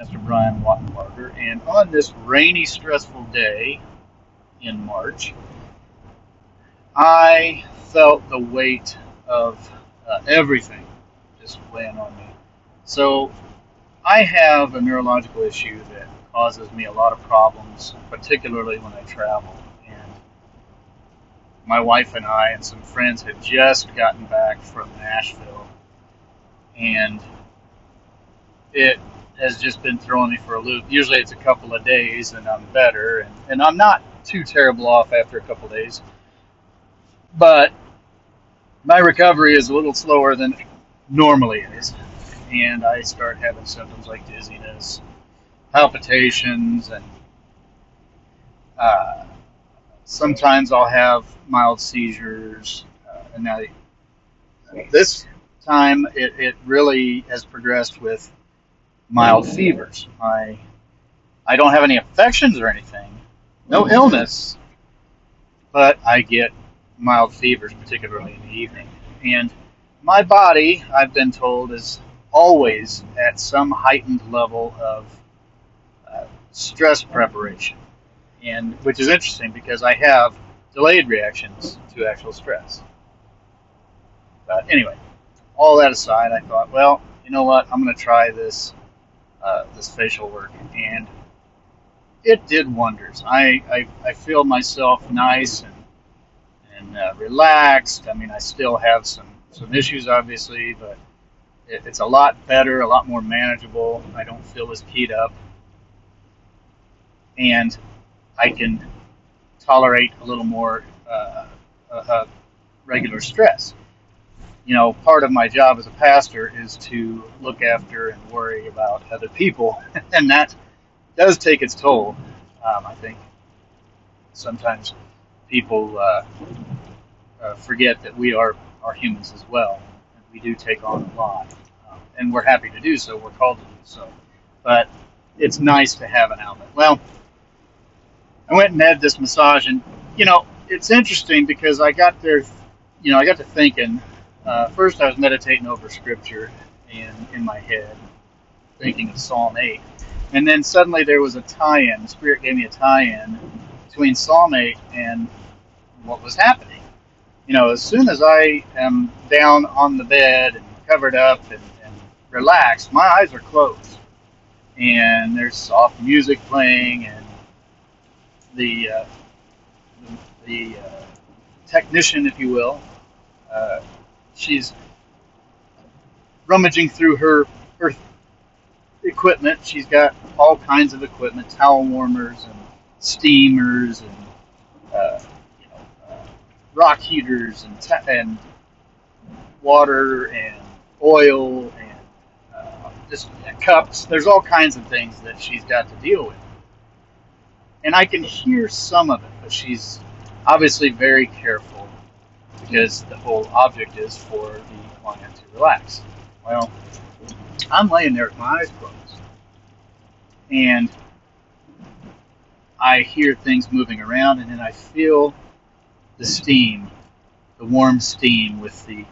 Mr. Brian Wattenbarger, and on this rainy, stressful day in March, I felt the weight of uh, everything just weighing on me. So, I have a neurological issue that causes me a lot of problems, particularly when I travel. And my wife and I and some friends had just gotten back from Nashville, and it has just been throwing me for a loop. Usually it's a couple of days and I'm better, and, and I'm not too terrible off after a couple of days. But my recovery is a little slower than normally is, and I start having symptoms like dizziness, palpitations, and uh, sometimes I'll have mild seizures. Uh, and now this time it, it really has progressed with mild fevers. I I don't have any infections or anything, no illness, but I get mild fevers, particularly in the evening. And my body, I've been told, is always at some heightened level of uh, stress preparation, and which is interesting because I have delayed reactions to actual stress. But anyway, all that aside, I thought, well, you know what? I'm going to try this uh, this facial work, and it did wonders. I, I, I feel myself nice and and uh, relaxed. I mean, I still have some some issues, obviously, but it, it's a lot better, a lot more manageable. I don't feel as keyed up, and I can tolerate a little more uh, uh, regular stress you know, part of my job as a pastor is to look after and worry about other people, and that does take its toll. Um, I think sometimes people uh, uh, forget that we are are humans as well. We do take on a lot, um, and we're happy to do so. We're called to do so, but it's nice to have an outlet. Well, I went and had this massage, and you know, it's interesting because I got there. You know, I got to thinking uh, first, I was meditating over scripture in, in my head, thinking of Psalm 8. And then suddenly there was a tie in. The Spirit gave me a tie in between Psalm 8 and what was happening. You know, as soon as I am down on the bed and covered up and, and relaxed, my eyes are closed. And there's soft music playing, and the, uh, the, the uh, technician, if you will, uh, she's rummaging through her her equipment. She's got all kinds of equipment, towel warmers and steamers and uh, you know, uh, rock heaters and and water and oil and uh, just cups. There's all kinds of things that she's got to deal with, and I can hear some of it, but she's obviously very careful because the whole object is for the client to relax. Well, I'm laying there with my eyes closed, and I hear things moving around, and then I feel the steam, the warm steam with the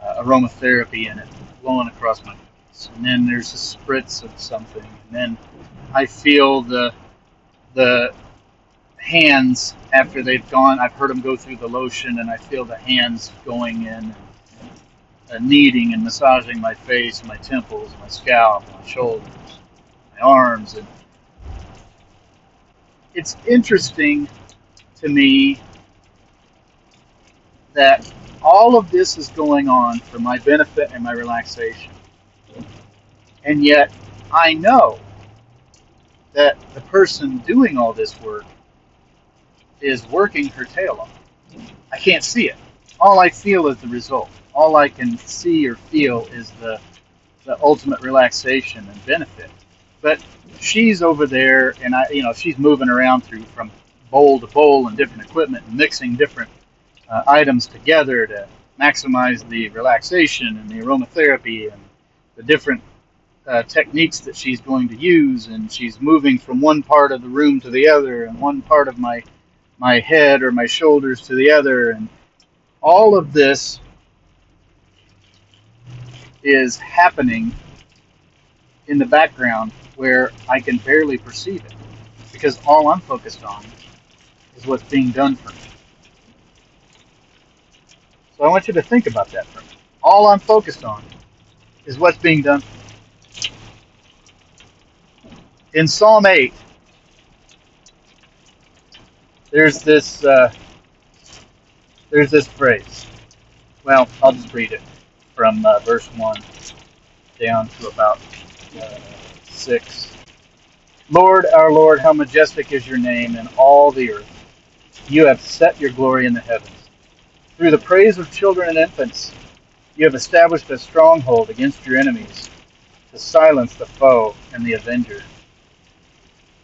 uh, aromatherapy in it blowing across my face. And then there's a spritz of something, and then I feel the the hands after they've gone. I've heard them go through the lotion, and I feel the hands going in, uh, kneading and massaging my face, my temples, my scalp, my shoulders, my arms, and it's interesting to me that all of this is going on for my benefit and my relaxation. And yet, I know that the person doing all this work is working her tail off. I can't see it. All I feel is the result. All I can see or feel is the the ultimate relaxation and benefit. But she's over there, and I, you know, she's moving around through from bowl to bowl and different equipment, and mixing different uh, items together to maximize the relaxation and the aromatherapy and the different uh, techniques that she's going to use. And she's moving from one part of the room to the other, and one part of my my head or my shoulders to the other. And all of this is happening in the background where I can barely perceive it because all I'm focused on is what's being done for me. So I want you to think about that for me. All I'm focused on is what's being done. In Psalm 8, there's this uh, there's this phrase. Well, I'll just read it from uh, verse 1 down to about uh, 6. Lord, our Lord, how majestic is your name in all the earth. You have set your glory in the heavens. Through the praise of children and infants, you have established a stronghold against your enemies to silence the foe and the avenger.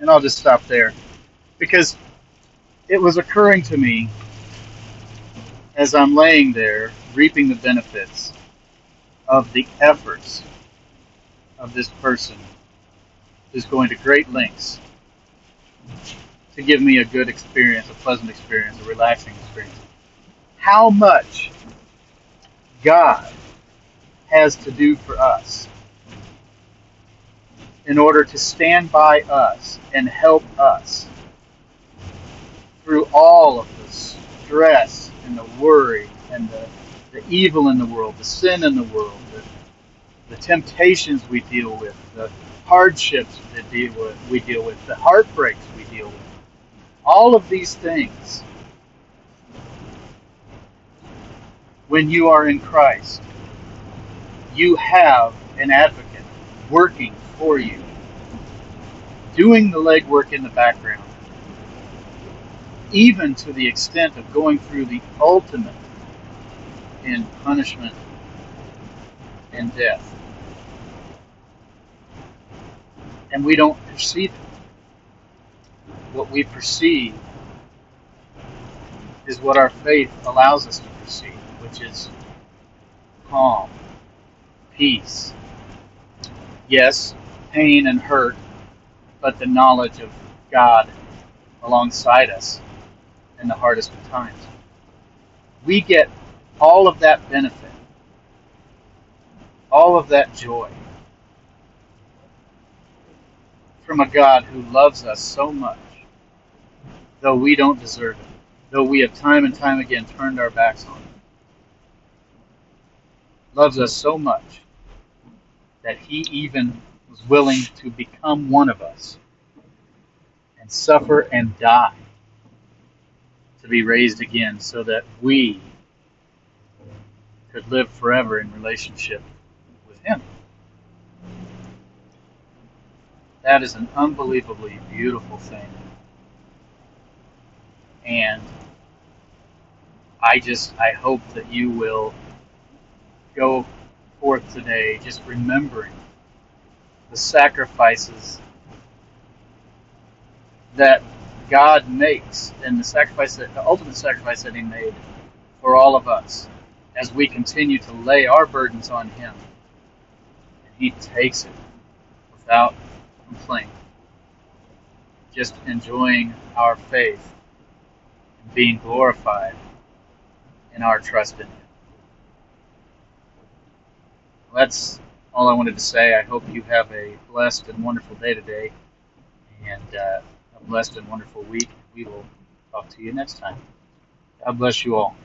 And I'll just stop there because it was occurring to me as I'm laying there reaping the benefits of the efforts of this person who's going to great lengths to give me a good experience, a pleasant experience, a relaxing experience. How much God has to do for us in order to stand by us and help us through all of the stress and the worry and the, the evil in the world, the sin in the world, the, the temptations we deal with, the hardships that deal with, we deal with, the heartbreaks we deal with. All of these things, when you are in Christ, you have an advocate working for you, doing the legwork in the background, even to the extent of going through the ultimate in punishment and death. And we don't perceive it. What we perceive is what our faith allows us to perceive, which is calm, peace, yes, pain and hurt, but the knowledge of God alongside us in the hardest of times. We get all of that benefit, all of that joy from a God who loves us so much, though we don't deserve it, though we have time and time again turned our backs on him. Loves us so much that he even was willing to become one of us and suffer and die to be raised again so that we could live forever in relationship with him. That is an unbelievably beautiful thing. And I just I hope that you will go forth today just remembering the sacrifices that God makes and the sacrifice that the ultimate sacrifice that he made for all of us as we continue to lay our burdens on him. And he takes it without complaint. Just enjoying our faith and being glorified in our trust in him that's all I wanted to say. I hope you have a blessed and wonderful day today, and uh, a blessed and wonderful week. We will talk to you next time. God bless you all.